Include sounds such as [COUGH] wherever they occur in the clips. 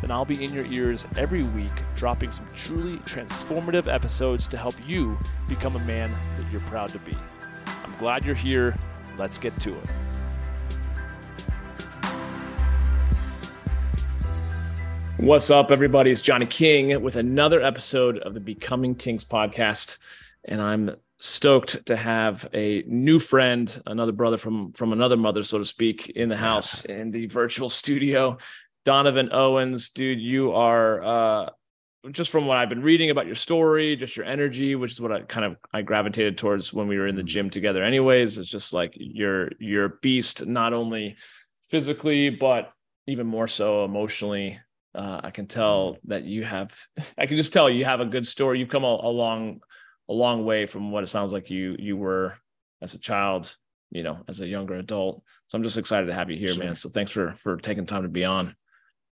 then I'll be in your ears every week, dropping some truly transformative episodes to help you become a man that you're proud to be. I'm glad you're here. Let's get to it. What's up, everybody? It's Johnny King with another episode of the Becoming Kings podcast. And I'm stoked to have a new friend, another brother from from another mother, so to speak, in the house [LAUGHS] in the virtual studio. Donovan Owens, dude, you are uh, just from what I've been reading about your story, just your energy, which is what I kind of I gravitated towards when we were in the gym together. Anyways, it's just like you're you're a beast, not only physically but even more so emotionally. Uh, I can tell that you have. [LAUGHS] I can just tell you have a good story. You've come a, a long, a long way from what it sounds like you you were as a child. You know, as a younger adult. So I'm just excited to have you here, sure. man. So thanks for for taking time to be on.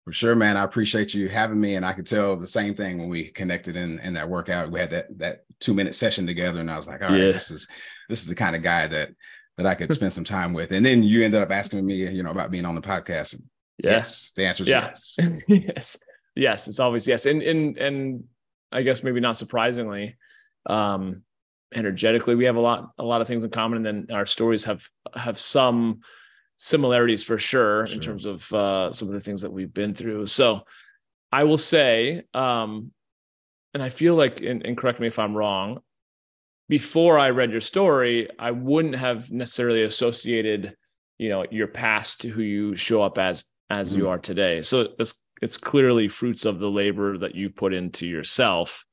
For sure, man. I appreciate you having me. And I could tell the same thing when we connected in, in that workout. We had that that two minute session together, and I was like, all right, yeah. this is this is the kind of guy that that I could spend some time with. And then you ended up asking me, you know, about being on the podcast. And yeah. Yes, the answer is yeah. yes. [LAUGHS] yes. Yes, it's always yes. And and and I guess maybe not surprisingly, um, energetically, we have a lot a lot of things in common, and then our stories have have some similarities for sure, sure. in terms of uh, some of the things that we've been through. So I will say, um, and I feel like, and, and correct me if I'm wrong, before I read your story, I wouldn't have necessarily associated, you know, your past to who you show up as as mm-hmm. you are today. So it's it's clearly fruits of the labor that you put into yourself.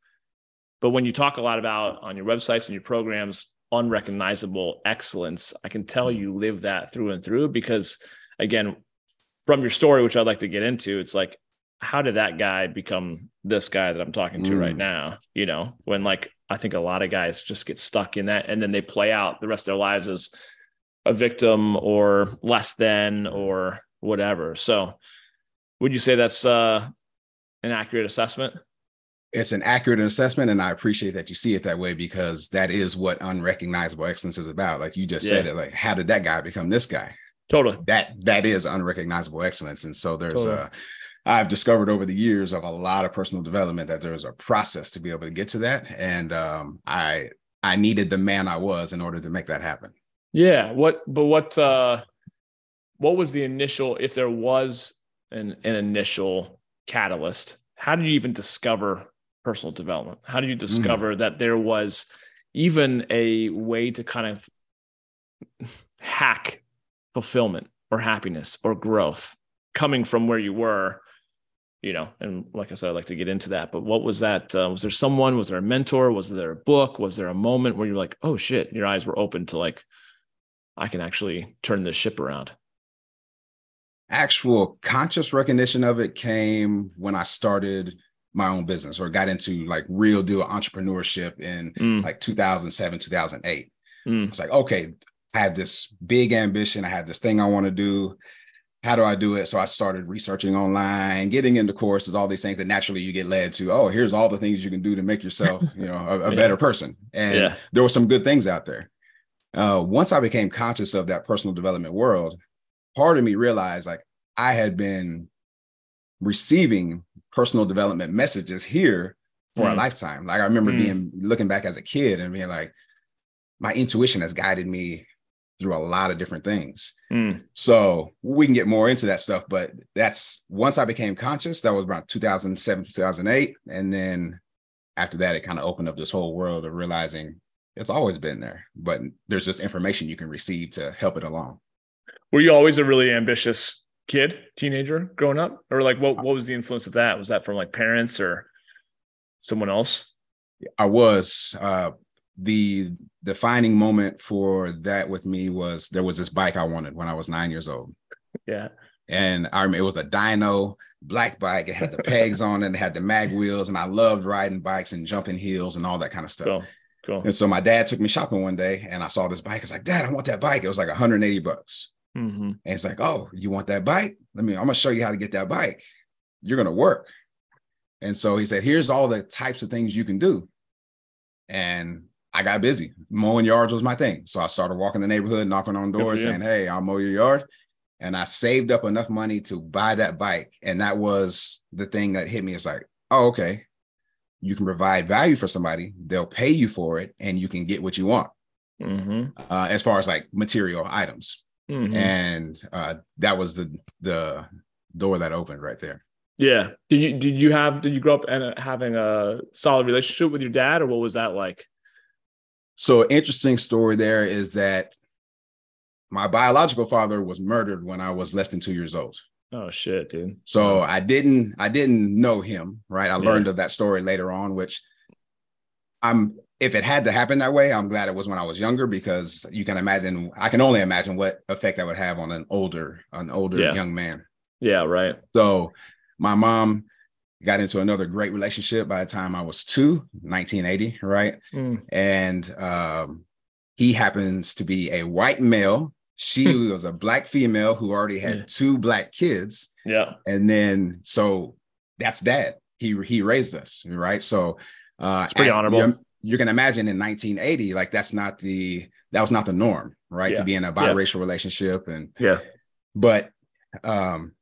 But when you talk a lot about on your websites and your programs, unrecognizable excellence. I can tell you live that through and through because, again, from your story, which I'd like to get into, it's like, how did that guy become this guy that I'm talking to mm. right now? You know, when like I think a lot of guys just get stuck in that and then they play out the rest of their lives as a victim or less than or whatever. So, would you say that's uh, an accurate assessment? It's an accurate assessment and i appreciate that you see it that way because that is what unrecognizable excellence is about like you just yeah. said it like how did that guy become this guy totally that that is unrecognizable excellence and so there's totally. a i've discovered over the years of a lot of personal development that there's a process to be able to get to that and um, i i needed the man i was in order to make that happen yeah what but what uh what was the initial if there was an an initial catalyst how did you even discover personal development? How did you mm. discover mm. that there was even a way to kind of hack fulfillment or happiness or growth coming from where you were? You know, and like I said, I'd like to get into that. But what was that? Uh, was there someone? Was there a mentor? Was there a book? Was there a moment where you're like, oh shit, your eyes were open to like, I can actually turn this ship around? Actual conscious recognition of it came when I started my own business or got into like real deal entrepreneurship in mm. like 2007 2008 mm. it's like okay i had this big ambition i had this thing i want to do how do i do it so i started researching online getting into courses all these things that naturally you get led to oh here's all the things you can do to make yourself [LAUGHS] you know a, a yeah. better person and yeah. there were some good things out there uh, once i became conscious of that personal development world part of me realized like i had been receiving personal development messages here for mm. a lifetime. Like I remember mm. being looking back as a kid and being like, my intuition has guided me through a lot of different things. Mm. So we can get more into that stuff, but that's once I became conscious, that was around 2007, 2008. And then after that, it kind of opened up this whole world of realizing it's always been there, but there's just information you can receive to help it along. Were you always a really ambitious kid, teenager growing up? Or like what what was the influence of that? Was that from like parents or someone else? I was uh the defining moment for that with me was there was this bike I wanted when I was 9 years old. Yeah. And I remember it was a dyno black bike. It had the pegs on it, it had the mag wheels, and I loved riding bikes and jumping hills and all that kind of stuff. Cool. Cool. And so my dad took me shopping one day and I saw this bike. I was like, Dad, I want that bike. It was like 180 bucks. Mm-hmm. And it's like, oh, you want that bike? Let me, I'm gonna show you how to get that bike. You're gonna work. And so he said, here's all the types of things you can do. And I got busy. Mowing yards was my thing. So I started walking the neighborhood, knocking on doors, saying, Hey, I'll mow your yard. And I saved up enough money to buy that bike. And that was the thing that hit me. It's like, oh, okay. You can provide value for somebody, they'll pay you for it, and you can get what you want. Mm-hmm. Uh, as far as like material items. Mm-hmm. And uh, that was the the door that opened right there. Yeah. Did you did you have did you grow up and having a solid relationship with your dad, or what was that like? So, interesting story there is that my biological father was murdered when I was less than two years old. Oh shit, dude. So I didn't I didn't know him, right? I yeah. learned of that story later on, which I'm if it had to happen that way, I'm glad it was when I was younger because you can imagine I can only imagine what effect that would have on an older, an older yeah. young man. Yeah, right. So my mom got into another great relationship by the time I was two, 1980, right? Mm. And um, he happens to be a white male. She [LAUGHS] was a black female who already had yeah. two black kids. Yeah. And then so that's dad. He he raised us, right? So uh it's pretty honorable. You, can imagine in 1980, like that's not the that was not the norm, right? Yeah. To be in a biracial yeah. relationship and yeah. But um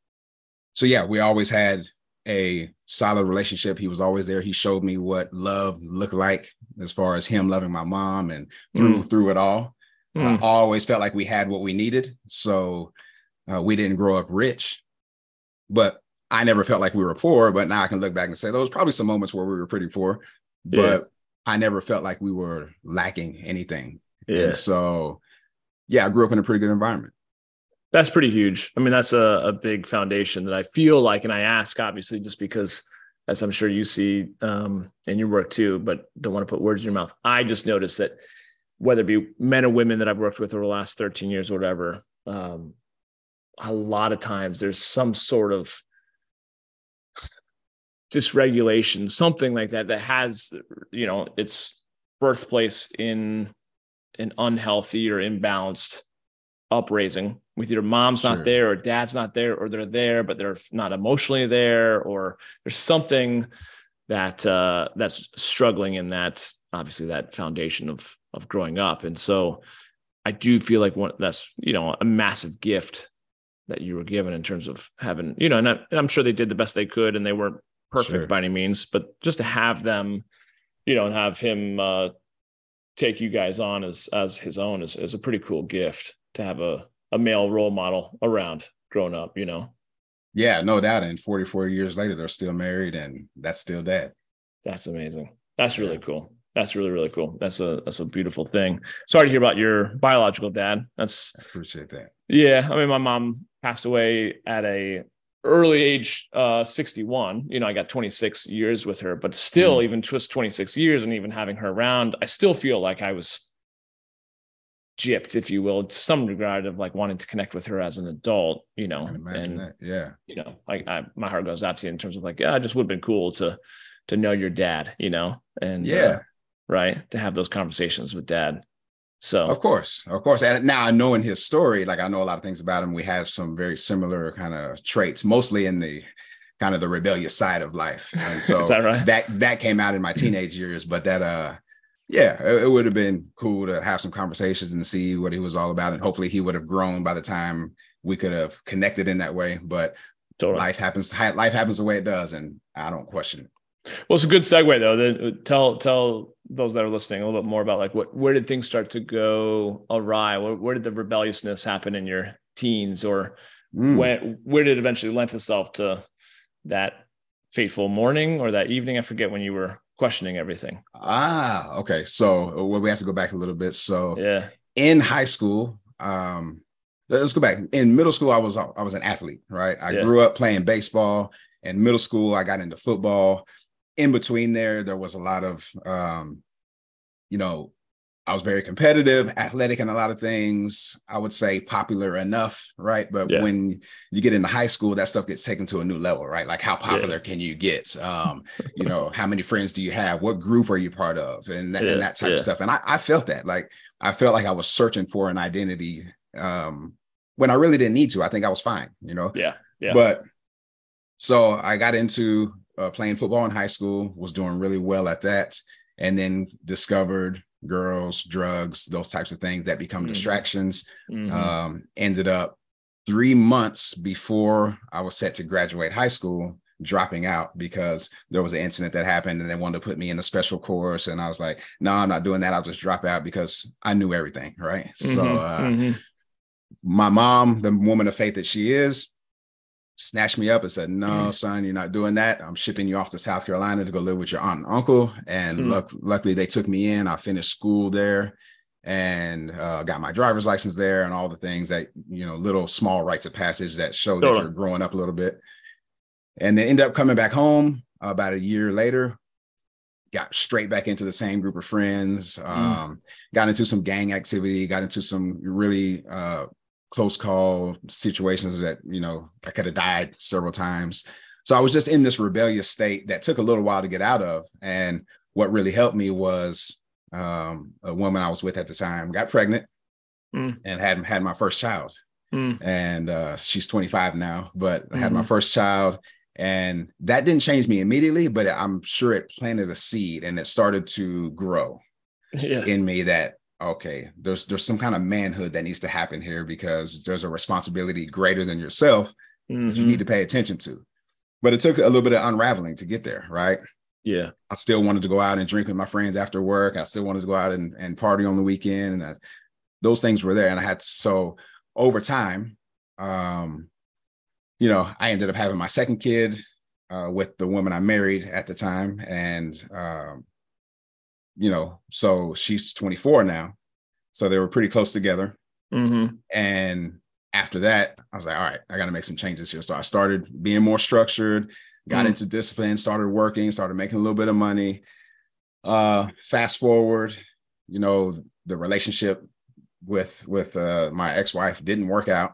so yeah, we always had a solid relationship. He was always there. He showed me what love looked like as far as him loving my mom and through mm. through it all. Mm. I always felt like we had what we needed. So uh, we didn't grow up rich, but I never felt like we were poor. But now I can look back and say there was probably some moments where we were pretty poor, yeah. I never felt like we were lacking anything. Yeah. And so, yeah, I grew up in a pretty good environment. That's pretty huge. I mean, that's a, a big foundation that I feel like, and I ask obviously just because, as I'm sure you see um, in your work too, but don't want to put words in your mouth. I just noticed that whether it be men or women that I've worked with over the last 13 years or whatever, um, a lot of times there's some sort of dysregulation, something like that, that has, you know, its birthplace in an unhealthy or imbalanced upraising with your mom's sure. not there or dad's not there or they're there but they're not emotionally there or there's something that uh that's struggling in that obviously that foundation of of growing up and so i do feel like one that's you know a massive gift that you were given in terms of having you know and, I, am sure they did the best they could and they weren't perfect sure. by any means but just to have them you know and have him uh take you guys on as as his own is, is a pretty cool gift to have a, a male role model around growing up, you know? Yeah, no doubt. And 44 years later, they're still married and that's still dad. That's amazing. That's really cool. That's really, really cool. That's a that's a beautiful thing. Sorry to hear about your biological dad. That's I appreciate that. Yeah. I mean, my mom passed away at a early age uh 61 you know i got 26 years with her but still mm. even just 26 years and even having her around i still feel like i was gypped, if you will, to some regard of like wanting to connect with her as an adult, you know. and that. yeah, you know, like I, my heart goes out to you in terms of like, yeah, it just would have been cool to to know your dad, you know, and yeah, uh, right, to have those conversations with dad. So of course, of course, and now knowing his story, like I know a lot of things about him. We have some very similar kind of traits, mostly in the kind of the rebellious side of life, and [LAUGHS] so that, right? that that came out in my [LAUGHS] teenage years. But that uh yeah, it, it would have been cool to have some conversations and see what he was all about. And hopefully he would have grown by the time we could have connected in that way. But totally. life happens, life happens the way it does. And I don't question it. Well, it's a good segue though. Then tell tell those that are listening a little bit more about like what where did things start to go awry? Where, where did the rebelliousness happen in your teens, or mm. when where did it eventually lend itself to that fateful morning or that evening? I forget when you were questioning everything. Ah, okay. So uh, well, we have to go back a little bit. So yeah, in high school, um, let's go back. In middle school, I was I was an athlete, right? I yeah. grew up playing baseball. In middle school, I got into football. In between there, there was a lot of um, you know, I was very competitive, athletic in a lot of things. I would say popular enough, right? But yeah. when you get into high school, that stuff gets taken to a new level, right? Like how popular yeah. can you get? Um, [LAUGHS] you know, how many friends do you have? What group are you part of? And, that, yeah. and that type of stuff. And I, I, felt that, like I felt like I was searching for an identity um, when I really didn't need to. I think I was fine, you know. Yeah, yeah. But so I got into uh, playing football in high school, was doing really well at that, and then discovered girls, drugs, those types of things that become mm-hmm. distractions. Mm-hmm. Um, ended up three months before I was set to graduate high school, dropping out because there was an incident that happened and they wanted to put me in a special course. And I was like, no, I'm not doing that. I'll just drop out because I knew everything. Right. Mm-hmm. So, uh, mm-hmm. my mom, the woman of faith that she is, snatched me up and said, "No, mm. son, you're not doing that. I'm shipping you off to South Carolina to go live with your aunt and uncle." And mm. luck- luckily, they took me in. I finished school there and uh, got my driver's license there and all the things that you know, little small rites of passage that show that you're growing up a little bit. And then end up coming back home about a year later. Got straight back into the same group of friends. Mm. Um, got into some gang activity. Got into some really uh, close call situations that you know I could have died several times. So I was just in this rebellious state that took a little while to get out of. And what really helped me was um, a woman I was with at the time got pregnant mm. and had had my first child. Mm. And uh, she's 25 now, but mm-hmm. I had my mm-hmm. first child. And that didn't change me immediately, but I'm sure it planted a seed and it started to grow [LAUGHS] yeah. in me that okay there's there's some kind of manhood that needs to happen here because there's a responsibility greater than yourself mm-hmm. you need to pay attention to. But it took a little bit of unraveling to get there right? Yeah. I still wanted to go out and drink with my friends after work. I still wanted to go out and, and party on the weekend and I, those things were there and i had so over time um you know i ended up having my second kid uh, with the woman i married at the time and um you know, so she's 24 now. So they were pretty close together. Mm-hmm. And after that, I was like, all right, I got to make some changes here. So I started being more structured, got mm-hmm. into discipline, started working, started making a little bit of money. Uh, fast forward, you know, the relationship with with uh, my ex-wife didn't work out,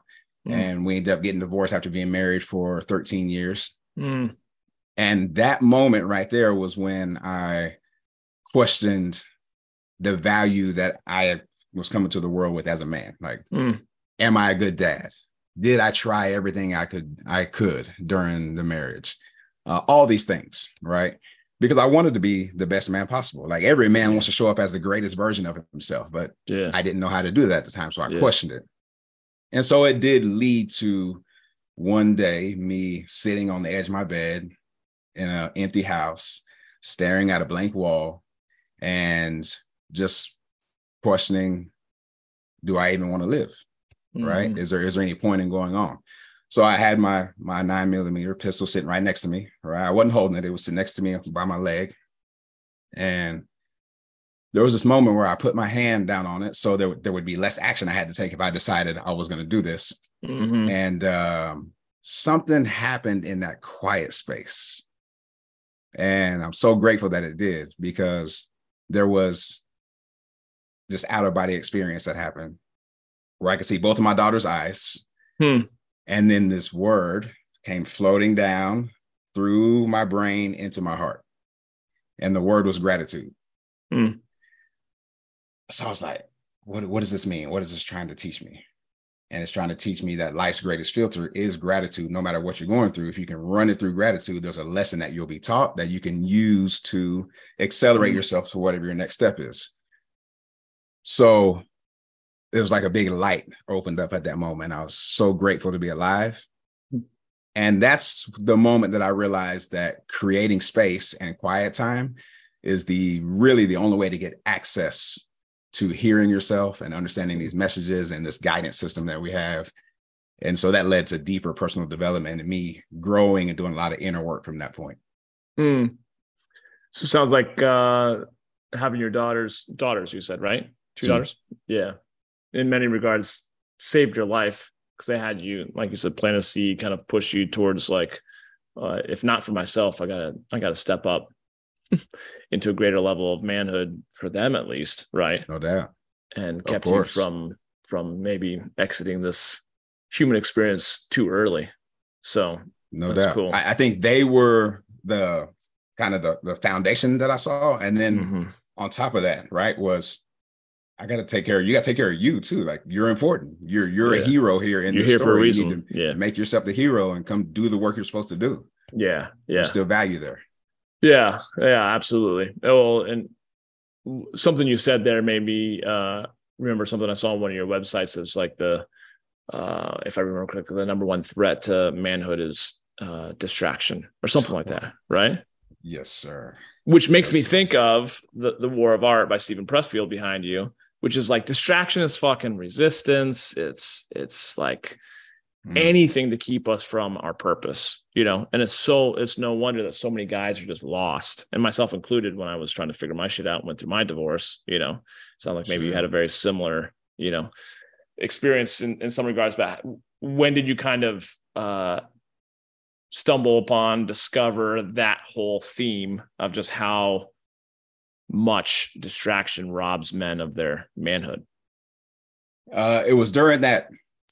mm-hmm. and we ended up getting divorced after being married for 13 years. Mm. And that moment right there was when I questioned the value that I was coming to the world with as a man. Like, mm. am I a good dad? Did I try everything I could I could during the marriage? Uh, all these things, right? Because I wanted to be the best man possible. Like every man wants to show up as the greatest version of himself, but yeah. I didn't know how to do that at the time, so I yeah. questioned it. And so it did lead to one day me sitting on the edge of my bed in an empty house, staring at a blank wall, and just questioning do i even want to live mm-hmm. right is there is there any point in going on? So i had my my nine millimeter pistol sitting right next to me right? I wasn't holding it it was sitting next to me by my leg. And there was this moment where i put my hand down on it so there, there would be less action i had to take if i decided i was going to do this. Mm-hmm. and um, something happened in that quiet space. And i'm so grateful that it did because there was this out of body experience that happened where I could see both of my daughter's eyes. Hmm. And then this word came floating down through my brain into my heart. And the word was gratitude. Hmm. So I was like, what, what does this mean? What is this trying to teach me? And it's trying to teach me that life's greatest filter is gratitude no matter what you're going through. If you can run it through gratitude there's a lesson that you'll be taught that you can use to accelerate mm-hmm. yourself to whatever your next step is. So it was like a big light opened up at that moment. I was so grateful to be alive. And that's the moment that i realized that creating space and quiet time is the really the only way to get access to hearing yourself and understanding these messages and this guidance system that we have. And so that led to deeper personal development and me growing and doing a lot of inner work from that point. Mm. So sounds like uh, having your daughters, daughters, you said, right? Two, Two. daughters. Yeah. In many regards, saved your life because they had you, like you said, plant a seed, kind of push you towards like, uh, if not for myself, I gotta, I gotta step up into a greater level of manhood for them at least, right? No doubt. And kept you from from maybe exiting this human experience too early. So no doubt. Cool. I, I, think they were the kind of the, the foundation that I saw. And then mm-hmm. on top of that, right, was I got to take care of you. Got to take care of you too. Like you're important. You're you're yeah. a hero here in you're here story. for a reason. You need to yeah. make yourself the hero and come do the work you're supposed to do. Yeah, yeah. There's still value there. Yeah, yeah, absolutely. Oh, well, and something you said there made me uh, remember something I saw on one of your websites. That's like the, uh, if I remember correctly, the number one threat to manhood is uh, distraction or something like that, right? Yes, sir. Which makes yes, me sir. think of the the War of Art by Steven Pressfield behind you, which is like distraction is fucking resistance. It's it's like mm. anything to keep us from our purpose, you know. And it's so it's no wonder that so many guys are just lost, and myself included. When I was trying to figure my shit out, and went through my divorce, you know, sound like maybe sure. you had a very similar, you know, experience in, in some regards. But when did you kind of uh, stumble upon, discover that whole theme of just how much distraction robs men of their manhood? Uh, it was during that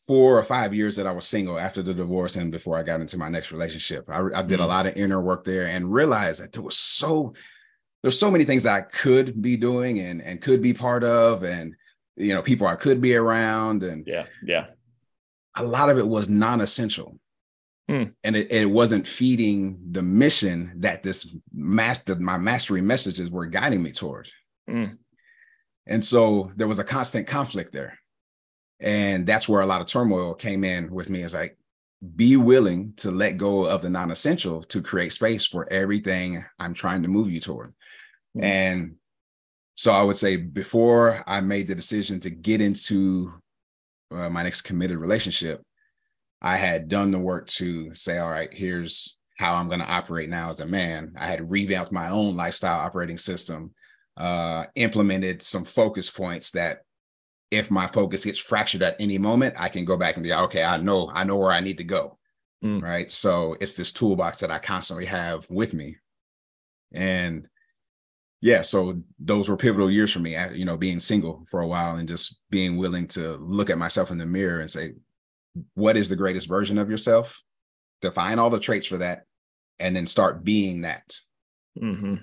four or five years that I was single after the divorce and before I got into my next relationship. I, I did mm. a lot of inner work there and realized that there was so there's so many things that I could be doing and and could be part of and you know people I could be around and yeah yeah a lot of it was non-essential mm. and it, it wasn't feeding the mission that this master my mastery messages were guiding me towards mm. and so there was a constant conflict there and that's where a lot of turmoil came in with me is like be willing to let go of the non-essential to create space for everything i'm trying to move you toward mm. and so i would say before i made the decision to get into uh, my next committed relationship I had done the work to say, all right, here's how I'm going to operate now as a man. I had revamped my own lifestyle operating system, uh, implemented some focus points that if my focus gets fractured at any moment, I can go back and be, okay, I know, I know where I need to go. Mm. Right. So it's this toolbox that I constantly have with me. And yeah, so those were pivotal years for me, you know, being single for a while and just being willing to look at myself in the mirror and say, what is the greatest version of yourself define all the traits for that and then start being that mm-hmm.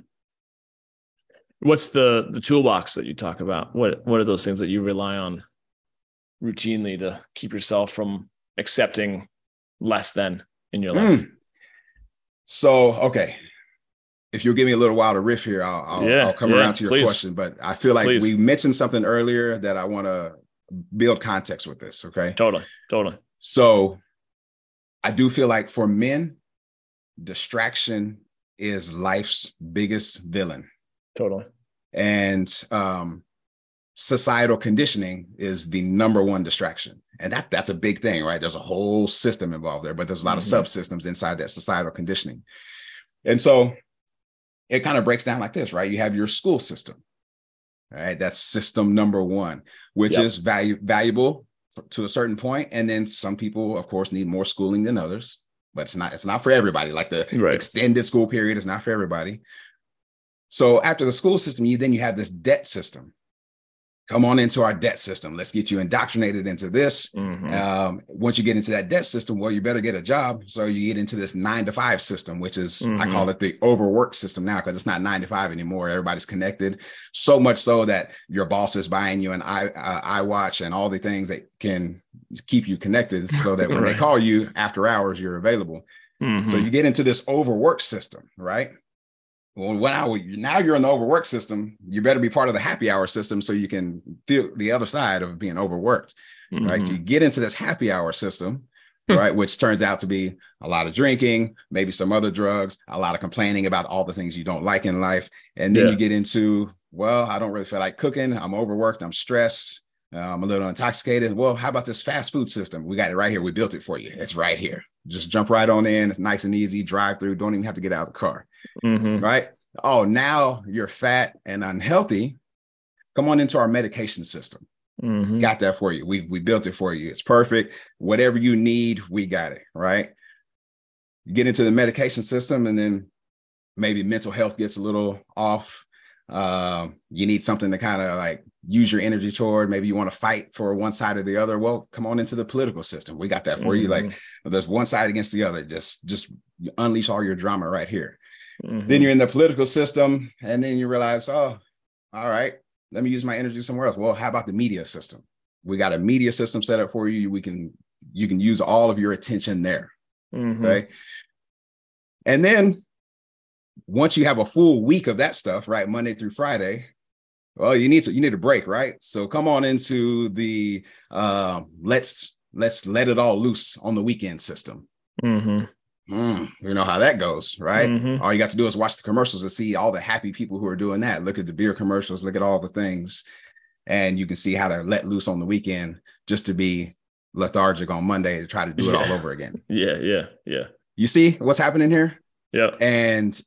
What's the the toolbox that you talk about what what are those things that you rely on routinely to keep yourself from accepting less than in your life mm. so okay if you'll give me a little while to riff here i'll i'll, yeah, I'll come yeah, around to your please. question but i feel like please. we mentioned something earlier that i want to build context with this. Okay. Totally. Totally. So I do feel like for men, distraction is life's biggest villain. Totally. And um, societal conditioning is the number one distraction. And that that's a big thing, right? There's a whole system involved there, but there's a lot mm-hmm. of subsystems inside that societal conditioning. And so it kind of breaks down like this, right? You have your school system. All right, that's system number one, which yep. is value valuable to a certain point, and then some people, of course, need more schooling than others. But it's not it's not for everybody. Like the right. extended school period is not for everybody. So after the school system, you then you have this debt system, come on into our debt system. Let's get you indoctrinated into this. Mm-hmm. Um, once you get into that debt system, well, you better get a job. So you get into this nine to five system, which is, mm-hmm. I call it the overwork system now because it's not nine to five anymore. Everybody's connected so much so that your boss is buying you an i uh, iWatch and all the things that can keep you connected [LAUGHS] so that when right. they call you after hours, you're available. Mm-hmm. So you get into this overwork system, right? Well, now, now you're in the overwork system. You better be part of the happy hour system so you can feel the other side of being overworked. Mm-hmm. Right. So you mm-hmm. get into this happy hour system, hmm. right? Which turns out to be a lot of drinking, maybe some other drugs, a lot of complaining about all the things you don't like in life. And then yeah. you get into, well, I don't really feel like cooking. I'm overworked. I'm stressed. Uh, I'm a little intoxicated. Well, how about this fast food system? We got it right here. We built it for you. It's right here. Just jump right on in. It's nice and easy. Drive through. Don't even have to get out of the car. Mm-hmm. Right. Oh, now you're fat and unhealthy. Come on into our medication system. Mm-hmm. Got that for you. We we built it for you. It's perfect. Whatever you need, we got it. Right. You get into the medication system, and then maybe mental health gets a little off. Uh, you need something to kind of like use your energy toward. Maybe you want to fight for one side or the other. Well, come on into the political system. We got that for mm-hmm. you. Like mm-hmm. there's one side against the other. Just just unleash all your drama right here. Mm-hmm. Then you're in the political system, and then you realize, oh, all right, let me use my energy somewhere else. Well, how about the media system? We got a media system set up for you. We can you can use all of your attention there. Mm-hmm. Okay. And then once you have a full week of that stuff, right, Monday through Friday, well, you need to you need a break, right? So come on into the uh, let's let's let it all loose on the weekend system. Mm-hmm. Mm, you know how that goes, right? Mm-hmm. All you got to do is watch the commercials and see all the happy people who are doing that. Look at the beer commercials, look at all the things, and you can see how to let loose on the weekend just to be lethargic on Monday to try to do it all over again. [LAUGHS] Yeah, yeah, yeah. You see what's happening here? Yeah. And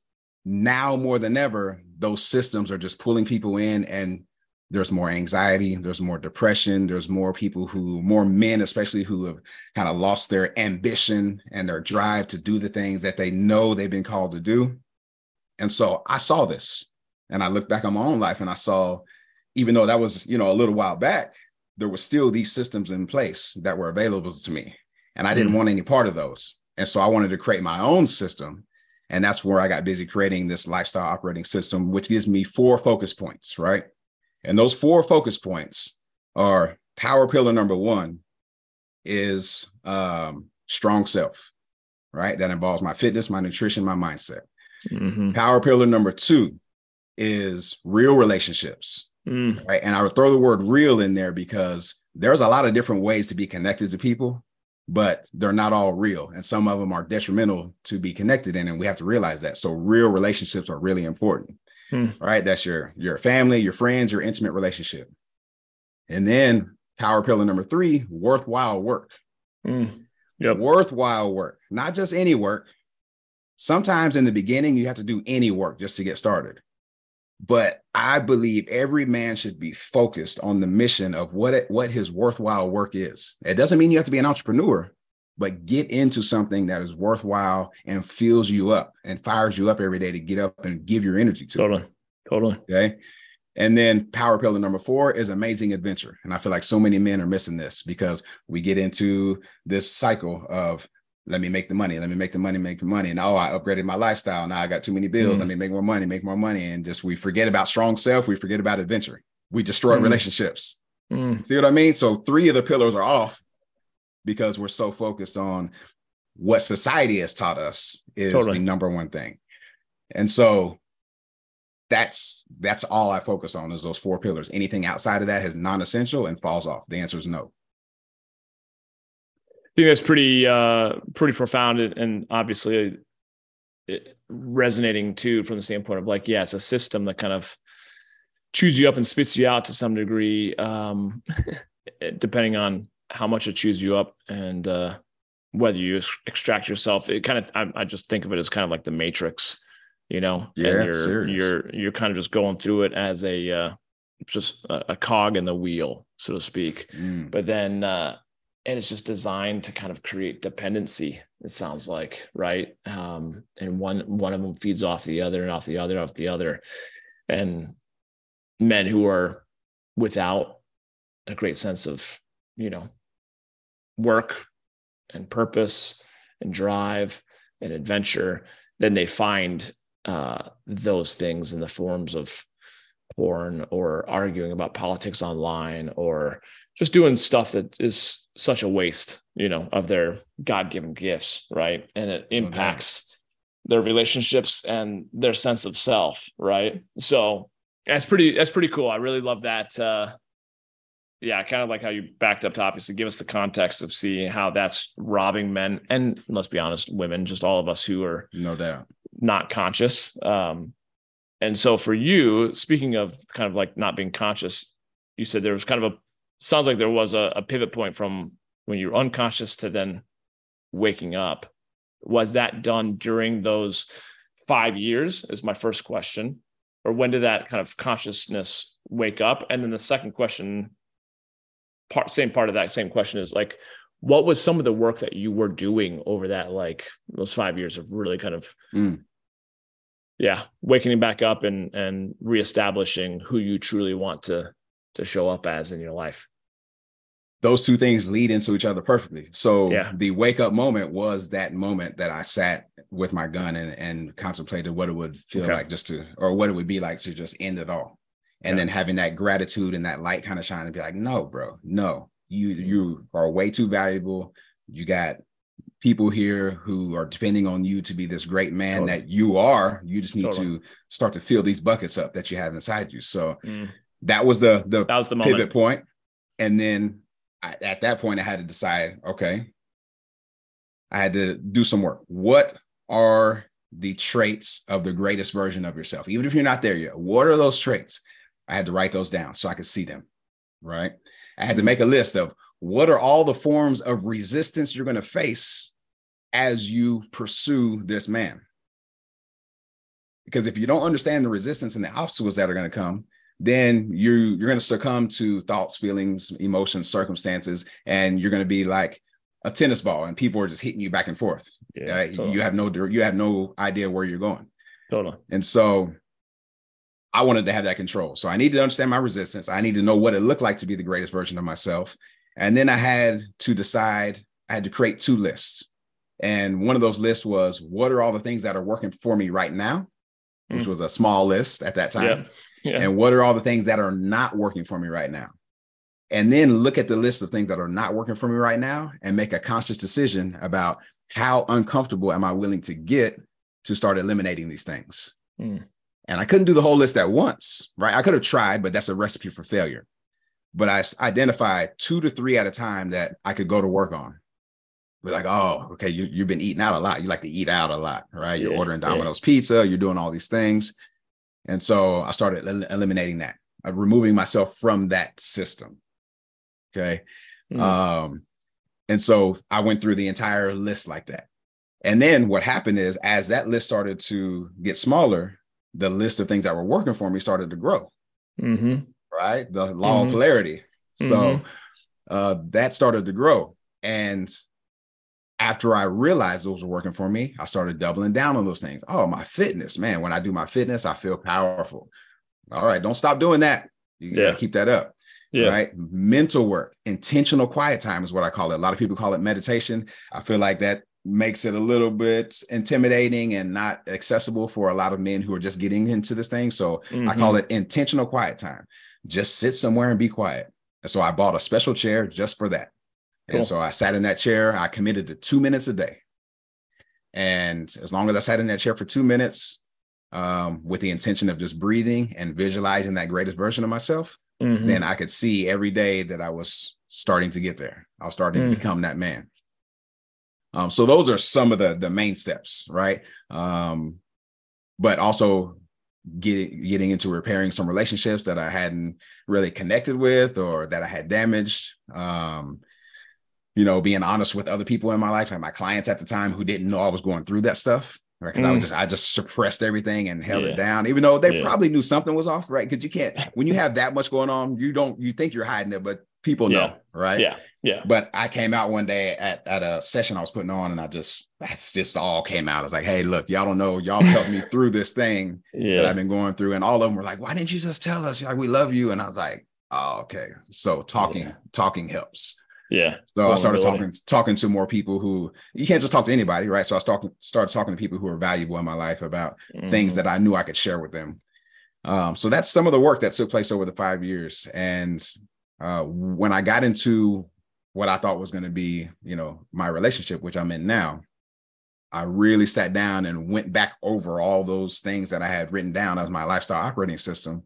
now more than ever, those systems are just pulling people in and there's more anxiety, there's more depression, there's more people who, more men especially, who have kind of lost their ambition and their drive to do the things that they know they've been called to do. And so I saw this and I looked back on my own life and I saw, even though that was, you know, a little while back, there were still these systems in place that were available to me. And I didn't mm. want any part of those. And so I wanted to create my own system. And that's where I got busy creating this lifestyle operating system, which gives me four focus points, right? And those four focus points are power pillar number one is um, strong self, right? That involves my fitness, my nutrition, my mindset. Mm-hmm. Power pillar number two is real relationships, mm. right? And I would throw the word real in there because there's a lot of different ways to be connected to people, but they're not all real. And some of them are detrimental to be connected in. And we have to realize that. So real relationships are really important. Hmm. Right. That's your your family, your friends, your intimate relationship. And then power pillar number three, worthwhile work. Hmm. Yep. Worthwhile work, not just any work. Sometimes in the beginning, you have to do any work just to get started. But I believe every man should be focused on the mission of what it, what his worthwhile work is. It doesn't mean you have to be an entrepreneur, but get into something that is worthwhile and fills you up and fires you up every day to get up and give your energy to. Totally. Totally. Okay. And then power pillar number four is amazing adventure. And I feel like so many men are missing this because we get into this cycle of let me make the money, let me make the money, make the money. And oh, I upgraded my lifestyle. Now I got too many bills. Mm. Let me make more money, make more money. And just we forget about strong self, we forget about adventure. We destroy mm. relationships. Mm. See what I mean? So three of the pillars are off because we're so focused on what society has taught us is totally. the number one thing. And so that's that's all I focus on is those four pillars. Anything outside of that is non-essential and falls off. The answer is no. I think that's pretty uh pretty profound and obviously uh, resonating too from the standpoint of like yeah it's a system that kind of chews you up and spits you out to some degree um [LAUGHS] depending on how much it chews you up and uh, whether you extract yourself. It kind of I, I, just think of it as kind of like the Matrix, you know. Yeah, and you're serious. you're you're kind of just going through it as a uh, just a, a, cog in the wheel, so to speak. Mm. But then uh, and it's just designed to kind of create dependency. It sounds like right, um, and one one of them feeds off the other and off the other, off the other, and men who are without a great sense of you know work and purpose and drive and adventure, then they find uh, those things in the forms of porn or arguing about politics online or just doing stuff that is such a waste, you know, of their God-given gifts, right? And it impacts okay. their relationships and their sense of self, right? So that's pretty that's pretty cool. I really love that uh yeah, kind of like how you backed up to obviously give us the context of seeing how that's robbing men and let's be honest, women, just all of us who are no doubt not conscious. Um, and so for you, speaking of kind of like not being conscious, you said there was kind of a sounds like there was a, a pivot point from when you were unconscious to then waking up. Was that done during those five years? Is my first question. Or when did that kind of consciousness wake up? And then the second question part same part of that same question is like what was some of the work that you were doing over that like those five years of really kind of mm. yeah, waking back up and and reestablishing who you truly want to to show up as in your life. Those two things lead into each other perfectly. So yeah. the wake up moment was that moment that I sat with my gun and, and contemplated what it would feel okay. like just to, or what it would be like to just end it all. And yeah. then having that gratitude and that light kind of shine and be like, no, bro, no, you you are way too valuable. You got people here who are depending on you to be this great man totally. that you are. You just need totally. to start to fill these buckets up that you have inside you. So mm. that was the the, that was the pivot point. And then I, at that point, I had to decide. Okay, I had to do some work. What are the traits of the greatest version of yourself? Even if you're not there yet, what are those traits? I had to write those down so I could see them. Right. I had to make a list of what are all the forms of resistance you're going to face as you pursue this man. Because if you don't understand the resistance and the obstacles that are going to come, then you you're going to succumb to thoughts, feelings, emotions, circumstances, and you're going to be like a tennis ball, and people are just hitting you back and forth. Yeah, uh, totally. You have no you have no idea where you're going. Totally. And so I wanted to have that control. So I needed to understand my resistance. I need to know what it looked like to be the greatest version of myself. And then I had to decide, I had to create two lists. And one of those lists was what are all the things that are working for me right now, which mm. was a small list at that time. Yeah. Yeah. And what are all the things that are not working for me right now? And then look at the list of things that are not working for me right now and make a conscious decision about how uncomfortable am I willing to get to start eliminating these things. Mm. And I couldn't do the whole list at once, right? I could have tried, but that's a recipe for failure. But I identified two to three at a time that I could go to work on. we're like, oh, okay, you, you've been eating out a lot. You like to eat out a lot, right? You're yeah, ordering Domino's yeah. pizza, you're doing all these things. And so I started el- eliminating that, uh, removing myself from that system. Okay. Mm. Um, and so I went through the entire list like that. And then what happened is, as that list started to get smaller, the list of things that were working for me started to grow. Mm-hmm. Right. The law mm-hmm. of polarity. So mm-hmm. uh, that started to grow. And after I realized those were working for me, I started doubling down on those things. Oh, my fitness, man. When I do my fitness, I feel powerful. All right. Don't stop doing that. You yeah. gotta keep that up. Yeah. Right. Mental work, intentional quiet time is what I call it. A lot of people call it meditation. I feel like that makes it a little bit intimidating and not accessible for a lot of men who are just getting into this thing. So mm-hmm. I call mm-hmm. it intentional quiet time. Just sit somewhere and be quiet. And so I bought a special chair just for that. Cool. And so I sat in that chair. I committed to two minutes a day. And as long as I sat in that chair for two minutes um, with the intention of just breathing and visualizing that greatest version of myself, mm-hmm. then I could see every day that I was starting to get there. I was starting mm. to become that man. Um, so those are some of the the main steps, right? Um, but also getting getting into repairing some relationships that I hadn't really connected with or that I had damaged. Um, you know, being honest with other people in my life, like my clients at the time who didn't know I was going through that stuff. Right. Cause mm. I was just I just suppressed everything and held yeah. it down, even though they yeah. probably knew something was off, right? Because you can't [LAUGHS] when you have that much going on, you don't you think you're hiding it, but people yeah. know, right? Yeah, yeah. But I came out one day at at a session I was putting on, and I just that's just all came out. I was like, hey, look, y'all don't know, y'all helped me [LAUGHS] through this thing yeah. that I've been going through, and all of them were like, why didn't you just tell us? Like, we love you, and I was like, oh, okay. So talking, talking helps. Yeah. So I started talking talking to more people who you can't just talk to anybody, right? So I started started talking to people who are valuable in my life about mm-hmm. things that I knew I could share with them. Um, so that's some of the work that took place over the five years. And uh, when I got into what I thought was going to be, you know, my relationship, which I'm in now, I really sat down and went back over all those things that I had written down as my lifestyle operating system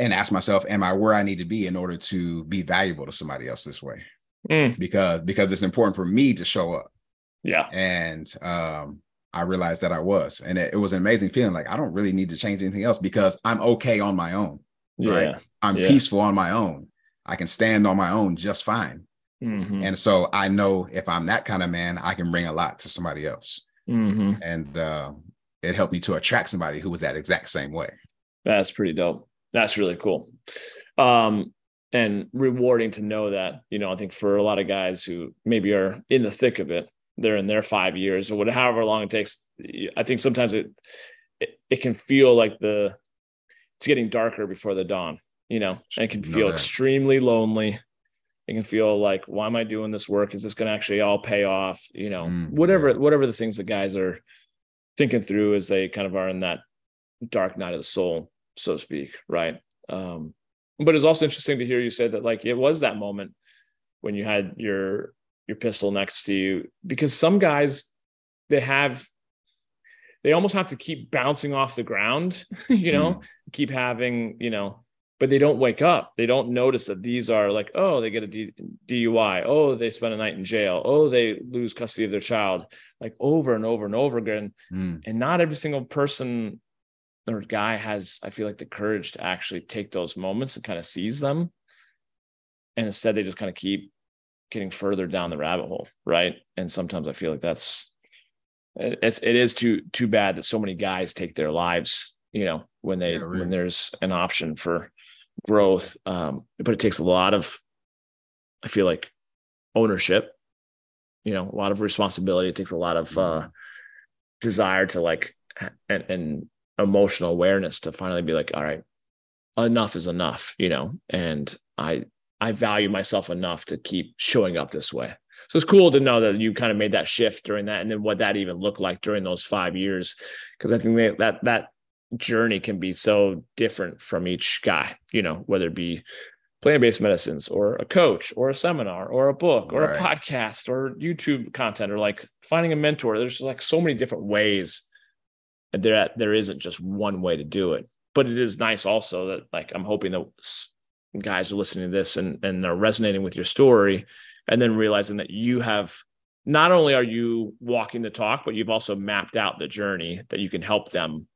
and ask myself, am I where I need to be in order to be valuable to somebody else this way? Mm. Because because it's important for me to show up. Yeah. And um I realized that I was. And it, it was an amazing feeling. Like I don't really need to change anything else because I'm okay on my own. Yeah. Right. I'm yeah. peaceful on my own. I can stand on my own just fine. Mm-hmm. And so I know if I'm that kind of man, I can bring a lot to somebody else. Mm-hmm. And uh, it helped me to attract somebody who was that exact same way. That's pretty dope. That's really cool. Um, and rewarding to know that, you know, I think for a lot of guys who maybe are in the thick of it, they're in their five years or whatever, however long it takes. I think sometimes it, it, it can feel like the it's getting darker before the dawn, you know, and it can feel extremely lonely. It can feel like, why am I doing this work? Is this going to actually all pay off? You know, mm, whatever, yeah. whatever the things the guys are thinking through as they kind of are in that dark night of the soul, so to speak. Right. Um, but it's also interesting to hear you say that like it was that moment when you had your your pistol next to you because some guys they have they almost have to keep bouncing off the ground, [LAUGHS] you know, mm. keep having, you know, but they don't wake up. They don't notice that these are like, oh, they get a D- DUI. Oh, they spend a night in jail. Oh, they lose custody of their child, like over and over and over again. Mm. And not every single person or guy has, I feel like, the courage to actually take those moments and kind of seize them. And instead, they just kind of keep getting further down the rabbit hole. Right. And sometimes I feel like that's, it's it is too too bad that so many guys take their lives you know when they yeah, really. when there's an option for growth um but it takes a lot of i feel like ownership you know a lot of responsibility it takes a lot of uh desire to like and, and emotional awareness to finally be like all right enough is enough you know and i i value myself enough to keep showing up this way so it's cool to know that you kind of made that shift during that, and then what that even looked like during those five years, because I think that that that journey can be so different from each guy. You know, whether it be plant-based medicines or a coach or a seminar or a book or right. a podcast or YouTube content or like finding a mentor. There's like so many different ways. There, there isn't just one way to do it. But it is nice also that like I'm hoping that guys are listening to this and and they're resonating with your story and then realizing that you have not only are you walking the talk, but you've also mapped out the journey that you can help them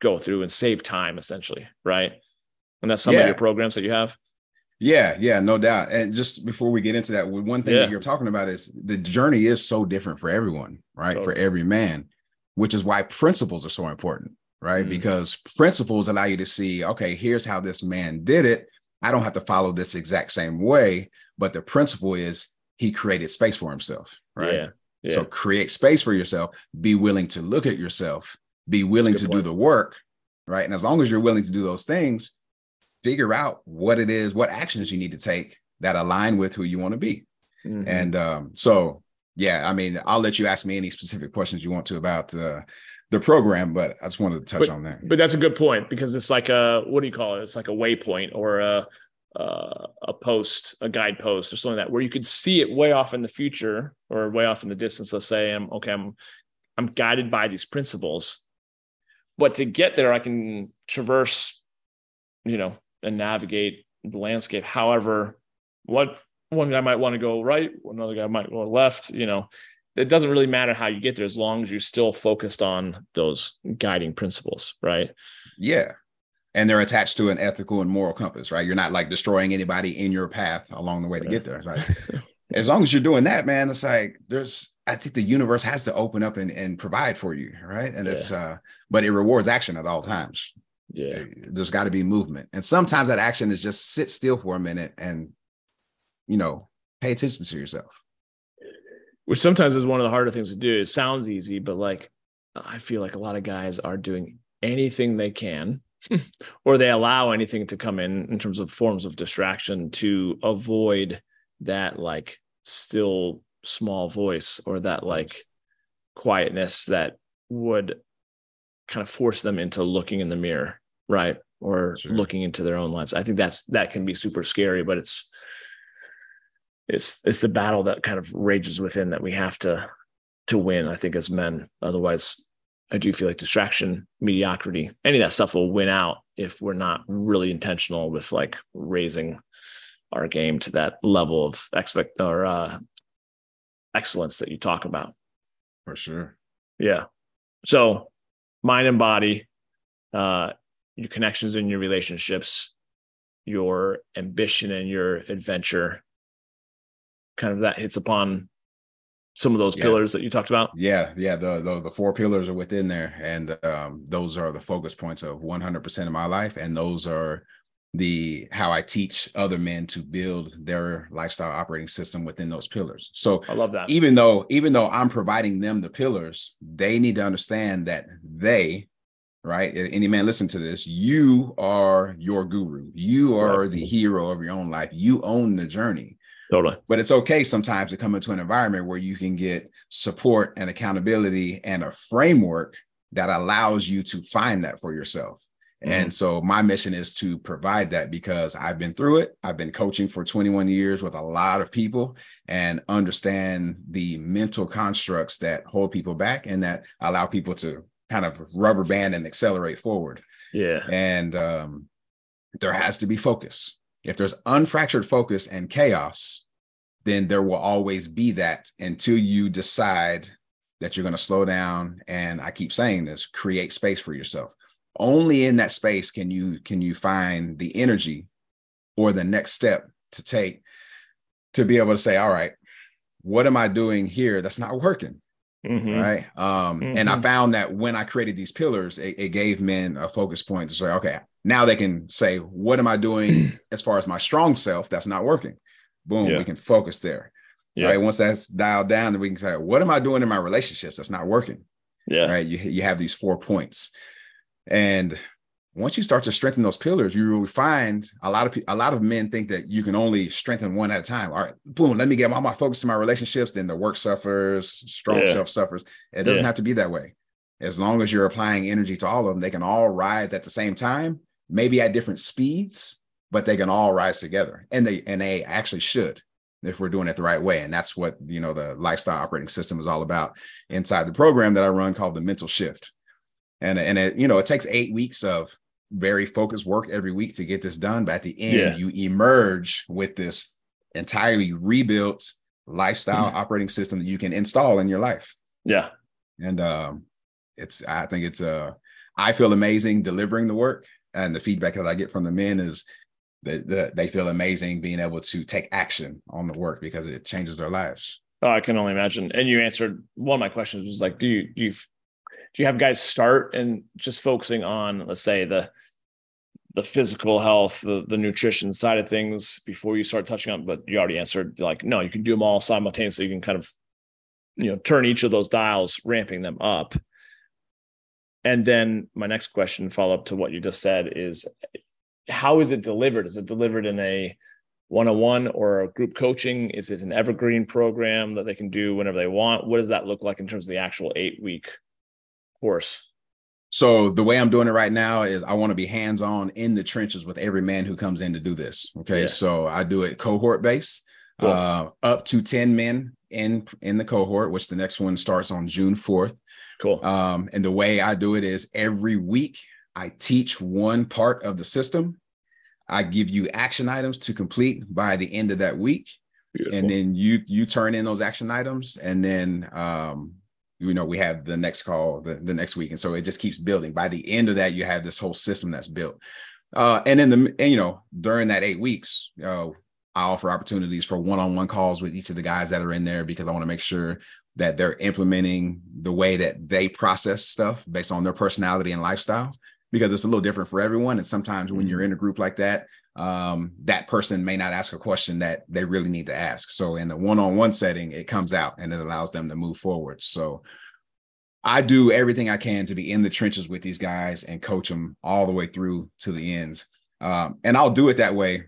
go through and save time essentially, right? And that's some yeah. of your programs that you have. Yeah, yeah, no doubt. And just before we get into that, one thing yeah. that you're talking about is the journey is so different for everyone, right? Totally. For every man, which is why principles are so important, right? Mm. Because principles allow you to see, okay, here's how this man did it. I don't have to follow this exact same way, but the principle is he created space for himself, right? Yeah, yeah. So create space for yourself, be willing to look at yourself, be willing to point. do the work, right? And as long as you're willing to do those things, figure out what it is, what actions you need to take that align with who you want to be. Mm-hmm. And um, so, yeah, I mean, I'll let you ask me any specific questions you want to about uh, the program, but I just wanted to touch but, on that. But that's a good point because it's like a what do you call it? It's like a waypoint or a uh, a post, a guidepost, or something like that, where you could see it way off in the future or way off in the distance. Let's say I'm okay. I'm I'm guided by these principles, but to get there, I can traverse, you know, and navigate the landscape. However, what one guy might want to go right, another guy might go left. You know, it doesn't really matter how you get there as long as you're still focused on those guiding principles, right? Yeah. And they're attached to an ethical and moral compass, right? You're not like destroying anybody in your path along the way to get there. Right. [LAUGHS] as long as you're doing that, man, it's like there's I think the universe has to open up and, and provide for you, right? And yeah. it's uh, but it rewards action at all times. Yeah. There's got to be movement. And sometimes that action is just sit still for a minute and you know, pay attention to yourself which sometimes is one of the harder things to do. It sounds easy, but like I feel like a lot of guys are doing anything they can [LAUGHS] or they allow anything to come in in terms of forms of distraction to avoid that like still small voice or that like quietness that would kind of force them into looking in the mirror right or sure. looking into their own lives i think that's that can be super scary but it's it's it's the battle that kind of rages within that we have to to win i think as men. Otherwise i do feel like distraction mediocrity any of that stuff will win out if we're not really intentional with like raising our game to that level of expect or uh excellence that you talk about. For sure. Yeah. So mind and body uh your connections and your relationships your ambition and your adventure kind of that hits upon some of those yeah. pillars that you talked about yeah yeah the, the, the four pillars are within there and um, those are the focus points of 100% of my life and those are the how i teach other men to build their lifestyle operating system within those pillars so i love that even though even though i'm providing them the pillars they need to understand that they right? Any man listen to this. You are your guru. You are right. the hero of your own life. You own the journey. Totally. But it's okay sometimes to come into an environment where you can get support and accountability and a framework that allows you to find that for yourself. Mm-hmm. And so my mission is to provide that because I've been through it. I've been coaching for 21 years with a lot of people and understand the mental constructs that hold people back and that allow people to kind of rubber band and accelerate forward. Yeah. And um, there has to be focus. If there's unfractured focus and chaos, then there will always be that until you decide that you're going to slow down. And I keep saying this create space for yourself only in that space can you can you find the energy or the next step to take to be able to say all right what am i doing here that's not working mm-hmm. right um mm-hmm. and i mm-hmm. found that when i created these pillars it, it, gave men a focus point to say okay now they can say what am i doing [CLEARS THROAT] as far as my strong self that's not working boom yeah. we can focus there yeah. right once that's dialed down then we can say what am i doing in my relationships that's not working yeah right you, you have these four points and once you start to strengthen those pillars, you will find a lot of a lot of men think that you can only strengthen one at a time. All right, boom, let me get all my focus in my relationships. Then the work suffers, strong yeah. self suffers. It doesn't yeah. have to be that way. As long as you're applying energy to all of them, they can all rise at the same time, maybe at different speeds, but they can all rise together. And they and they actually should if we're doing it the right way. And that's what you know the lifestyle operating system is all about inside the program that I run called the mental shift and and it you know it takes eight weeks of very focused work every week to get this done but at the end yeah. you emerge with this entirely rebuilt lifestyle mm-hmm. operating system that you can install in your life yeah and um it's i think it's uh i feel amazing delivering the work and the feedback that i get from the men is that the, they feel amazing being able to take action on the work because it changes their lives. Oh, I can only imagine. And you answered one of my questions was like, do you do you do you have guys start and just focusing on let's say the the physical health the, the nutrition side of things before you start touching on but you already answered like no you can do them all simultaneously. You can kind of you know turn each of those dials ramping them up and then my next question follow up to what you just said is how is it delivered is it delivered in a one-on-one or a group coaching is it an evergreen program that they can do whenever they want what does that look like in terms of the actual eight week course. So the way I'm doing it right now is I want to be hands-on in the trenches with every man who comes in to do this. Okay. Yeah. So I do it cohort based, cool. uh, up to 10 men in in the cohort, which the next one starts on June 4th. Cool. Um, and the way I do it is every week I teach one part of the system. I give you action items to complete by the end of that week. Beautiful. And then you you turn in those action items and then um, you know we have the next call the, the next week and so it just keeps building by the end of that you have this whole system that's built uh, and then the and, you know during that eight weeks uh, i offer opportunities for one-on-one calls with each of the guys that are in there because i want to make sure that they're implementing the way that they process stuff based on their personality and lifestyle because it's a little different for everyone and sometimes when you're mm-hmm. in a group like that um, that person may not ask a question that they really need to ask. So in the one-on-one setting, it comes out and it allows them to move forward. So I do everything I can to be in the trenches with these guys and coach them all the way through to the ends. Um, and I'll do it that way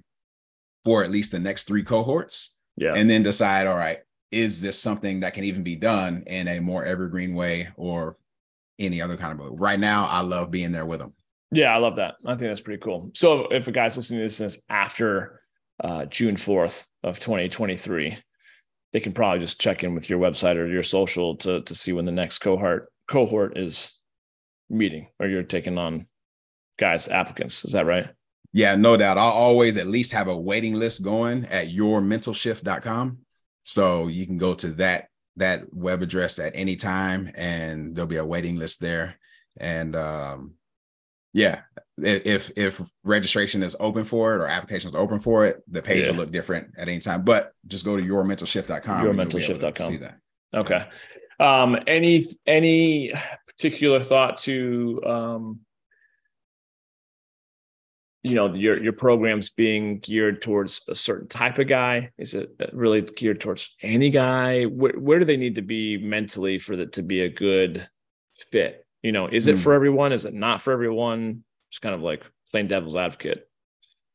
for at least the next three cohorts. Yeah. And then decide, all right, is this something that can even be done in a more evergreen way or any other kind of way? Right now, I love being there with them. Yeah, I love that. I think that's pretty cool. So if a guy's listening to this after uh, June 4th of 2023, they can probably just check in with your website or your social to to see when the next cohort cohort is meeting or you're taking on guys applicants. Is that right? Yeah, no doubt. I'll always at least have a waiting list going at yourmentalshift.com. So you can go to that that web address at any time and there'll be a waiting list there. And um, yeah, if if registration is open for it or applications open for it, the page yeah. will look different at any time. But just go to yourmentalshift.com. Yourmentalshift.com. See that. Okay. Um, any any particular thought to um, you know your your programs being geared towards a certain type of guy? Is it really geared towards any guy? Where where do they need to be mentally for that to be a good fit You know, is it mm. for everyone? Is it not for everyone? Just kind of like playing devil's advocate.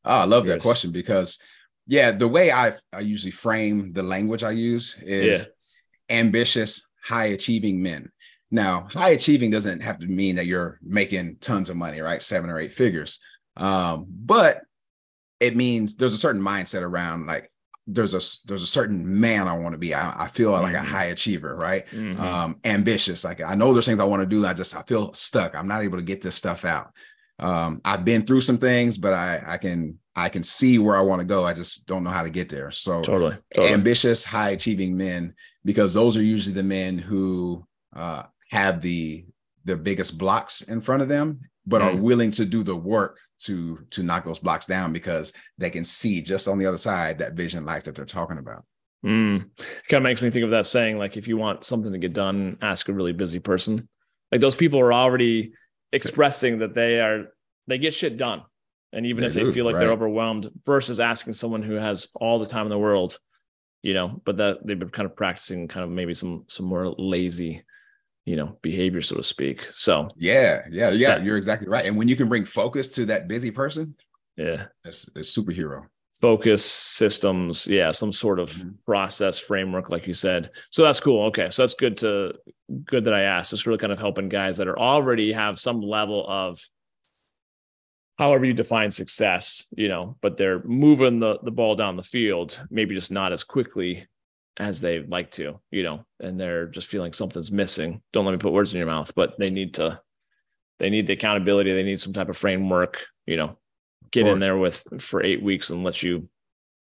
Oh, I love that question because yeah, the way I I usually frame the language I use is yeah. ambitious, high achieving men. Now, high achieving doesn't have to mean that you're making tons of money, right? Seven or eight figures. Um, but it means there's a certain mindset around like there's a there's a certain man I want to be. I, I feel mm-hmm. like a mm-hmm. high achiever, right? Mm-hmm. Um, ambitious. Like I know there's things I want to do. I just I feel stuck. I'm not able to get this stuff out. Um, I've been through some things, but I I can I can see where I want to go. I just don't know how to get there. So totally, totally. ambitious, high achieving men, because those are usually the men who uh, have the the biggest blocks in front of them, but mm. are willing to do the work to to knock those blocks down because they can see just on the other side that vision life that they're talking about. Mm. Kind of makes me think of that saying, like if you want something to get done, ask a really busy person. Like those people are already expressing that they are they get shit done. And even they if they feel like right. they're overwhelmed, versus asking someone who has all the time in the world, you know, but that they've been kind of practicing kind of maybe some some more lazy you know behavior so to speak. So yeah yeah yeah that, you're exactly right. And when you can bring focus to that busy person yeah. that's a superhero. Focus systems yeah some sort of mm-hmm. process framework like you said. So that's cool. Okay so that's good to good that i asked. It's really kind of helping guys that are already have some level of however you define success you know but they're moving the the ball down the field maybe just not as quickly as they like to, you know, and they're just feeling something's missing. Don't let me put words in your mouth, but they need to, they need the accountability. They need some type of framework, you know, get in there with for eight weeks and let you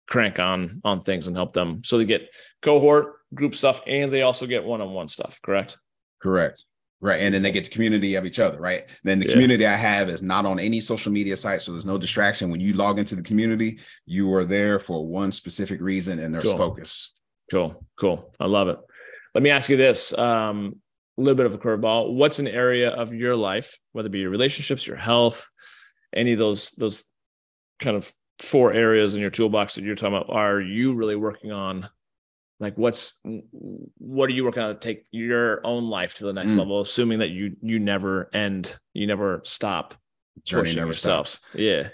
crank on on things and help them. So they get cohort group stuff and they also get one-on-one stuff, correct? Correct. Right. And then they get the community of each other. Right. Then the yeah. community I have is not on any social media site. So there's no distraction. When you log into the community, you are there for one specific reason and there's cool. focus. Cool. Cool. I love it. Let me ask you this. Um, a little bit of a curveball. What's an area of your life, whether it be your relationships, your health, any of those those kind of four areas in your toolbox that you're talking about, are you really working on? Like what's what are you working on to take your own life to the next mm. level, assuming that you you never end, you never stop journey never yourself. stops. Yeah.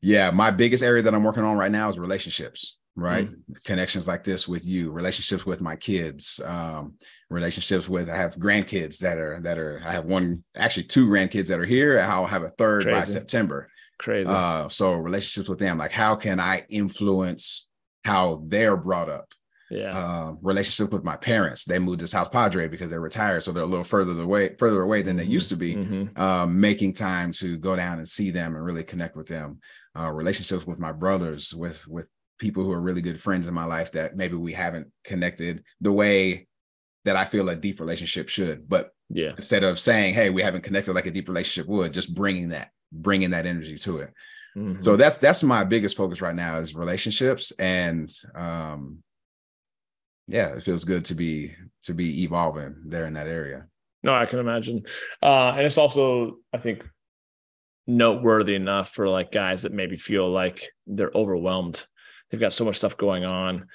Yeah. My biggest area that I'm working on right now is relationships right mm-hmm. connections like this with you relationships with my kids um, relationships with i have grandkids that are that are i have one actually two grandkids that are here i'll have a third Crazy. by september Crazy. Uh, so relationships with them like how can i influence how they're brought up yeah uh, relationship with my parents they moved to south padre because they're retired so they're a little further away further away than mm-hmm. they used to be mm-hmm. um, making time to go down and see them and really connect with them uh, relationships with my brothers with with people who are really good friends in my life that maybe we haven't connected the way that I feel a deep relationship should. But yeah, instead of saying, "Hey, we haven't connected like a deep relationship would," just bringing that, bringing that energy to it. Mm-hmm. So that's that's my biggest focus right now is relationships, and um, yeah, it feels good to be to be evolving there in that area. No, I can imagine, uh, and it's also I think noteworthy enough for like guys that maybe feel like they're overwhelmed they've got so much stuff going on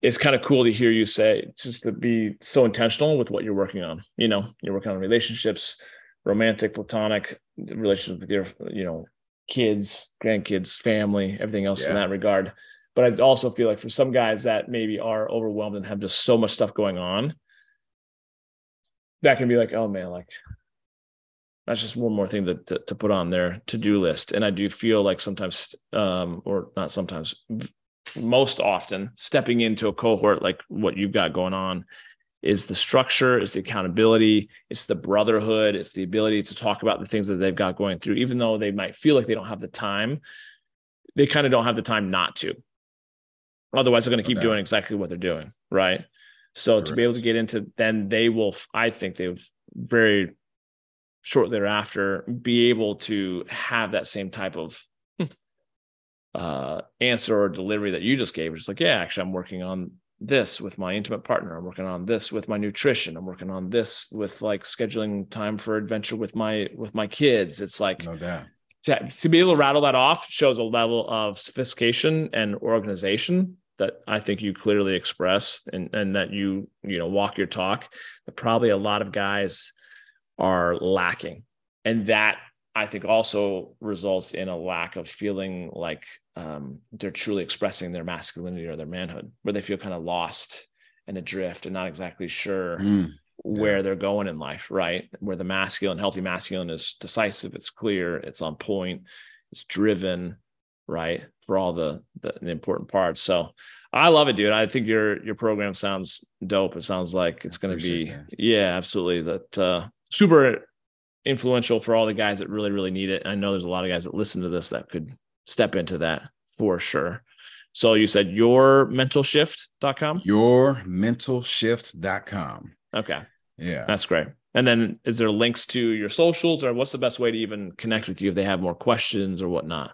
it's kind of cool to hear you say just to be so intentional with what you're working on you know you're working on relationships romantic platonic relationships with your you know kids grandkids family everything else yeah. in that regard but i also feel like for some guys that maybe are overwhelmed and have just so much stuff going on that can be like oh man like that's just one more thing to, to, to put on their to-do list. And i do feel like sometimes um, or not sometimes most often stepping into a cohort like what you've got going on is the structure is the accountability it's the brotherhood it's the ability to talk about the things that they've got going through even though they might feel like they don't have the time they kind of don't have the time not to. Otherwise they're going to keep okay. doing exactly what they're doing right? So to be able to get into then they will i think they've very shortly thereafter be able to have that same type of uh, answer or delivery that you just gave. It's like, yeah, actually, I'm working on this with my intimate partner. I'm working on this with my nutrition. I'm working on this with like scheduling time for adventure with my with my kids. It's like no doubt. To, to be able to rattle that off shows a level of sophistication and organization that I think you clearly express and, and that you, you know, walk your talk. That probably a lot of guys are lacking. And that I think also results in a lack of feeling like um, they're truly expressing their masculinity or their manhood, where they feel kind of lost and adrift and not exactly sure mm, where they're going in life, right? Where the masculine, healthy masculine is decisive, it's clear, it's on point, it's driven, right? For all the, the, the important parts. So I love it, dude. I think your your program sounds dope. It sounds like it's going to be, that. yeah, absolutely. That uh, super influential for all the guys that really, really need it. I know there's a lot of guys that listen to this that could step into that for sure. So you said yourmentalshift.com? Yourmentalshift.com. Okay. Yeah. That's great. And then is there links to your socials or what's the best way to even connect with you if they have more questions or whatnot?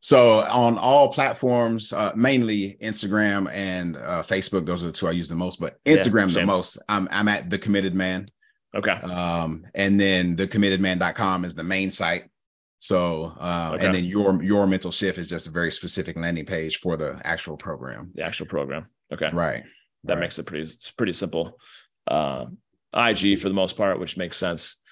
So on all platforms, uh, mainly Instagram and uh, Facebook, those are the two I use the most, but Instagram yeah, the most. I'm I'm at the committed man. Okay. Um, and then thecommittedman.com is the main site. So, uh, okay. and then your your mental shift is just a very specific landing page for the actual program. The actual program. Okay. Right. That right. makes it pretty. It's pretty simple. Uh, IG for the most part, which makes sense.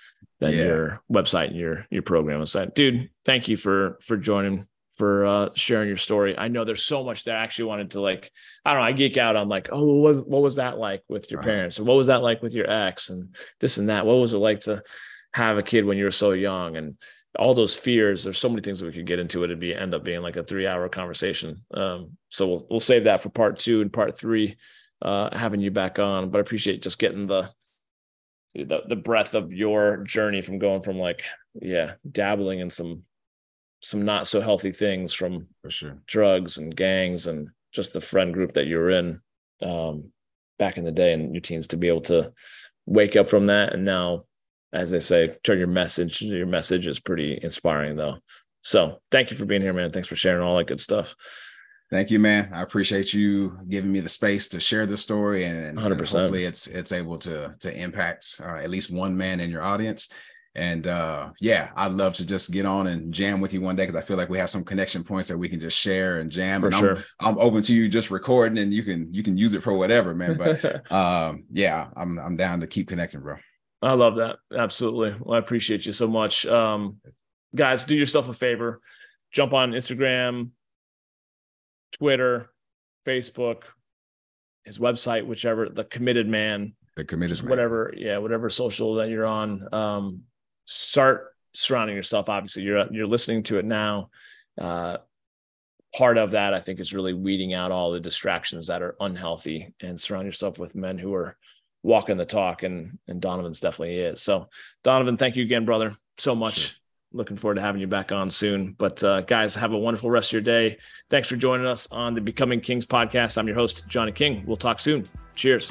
Than yeah. your website and your your program website, dude. Thank you for for joining for uh, sharing your story. I know there's so much that I actually wanted to like. I don't know. I geek out on like, oh, what, what was that like with your right. parents, or what was that like with your ex, and this and that. What was it like to have a kid when you were so young, and all those fears. There's so many things that we could get into. It'd be end up being like a three hour conversation. Um, so we'll we'll save that for part two and part three, uh, having you back on. But I appreciate just getting the the the breadth of your journey from going from like yeah dabbling in some some not so healthy things from for sure. drugs and gangs and just the friend group that you were in um, back in the day and your teens to be able to wake up from that. And now as they say turn your message your message is pretty inspiring though. So thank you for being here man. Thanks for sharing all that good stuff. Thank you man. I appreciate you giving me the space to share the story and, 100%. and hopefully it's it's able to to impact uh, at least one man in your audience and uh, yeah, I'd love to just get on and jam with you one day because I feel like we have some connection points that we can just share and jam. For and sure. I'm, I'm open to you just recording and you can you can use it for whatever, man. But [LAUGHS] um, yeah, I'm I'm down to keep connecting, bro. I love that. Absolutely. Well, I appreciate you so much. Um, guys, do yourself a favor. Jump on Instagram, Twitter, Facebook, his website, whichever, the committed man. The committed man. Whatever, yeah, whatever social that you're on. Um, start surrounding yourself. Obviously, you're you're listening to it now. Uh, part of that, I think, is really weeding out all the distractions that are unhealthy and surround yourself with men who are walking the talk. And and Donovan's definitely is. So, Donovan, thank you again, brother, so much. Sure. Looking forward to having you back on soon. But uh, guys, have a wonderful rest of your day. Thanks for joining us on the Becoming Kings podcast. I'm your host, Johnny King. We'll talk soon. Cheers.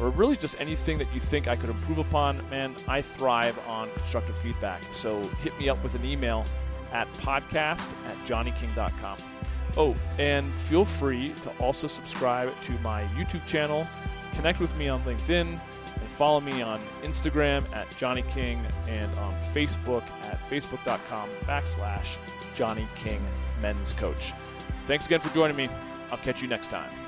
or really just anything that you think I could improve upon, man, I thrive on constructive feedback. So hit me up with an email at podcast at johnnyking.com. Oh, and feel free to also subscribe to my YouTube channel, connect with me on LinkedIn, and follow me on Instagram at Johnny King and on Facebook at facebook.com backslash Johnny King Men's Coach. Thanks again for joining me. I'll catch you next time.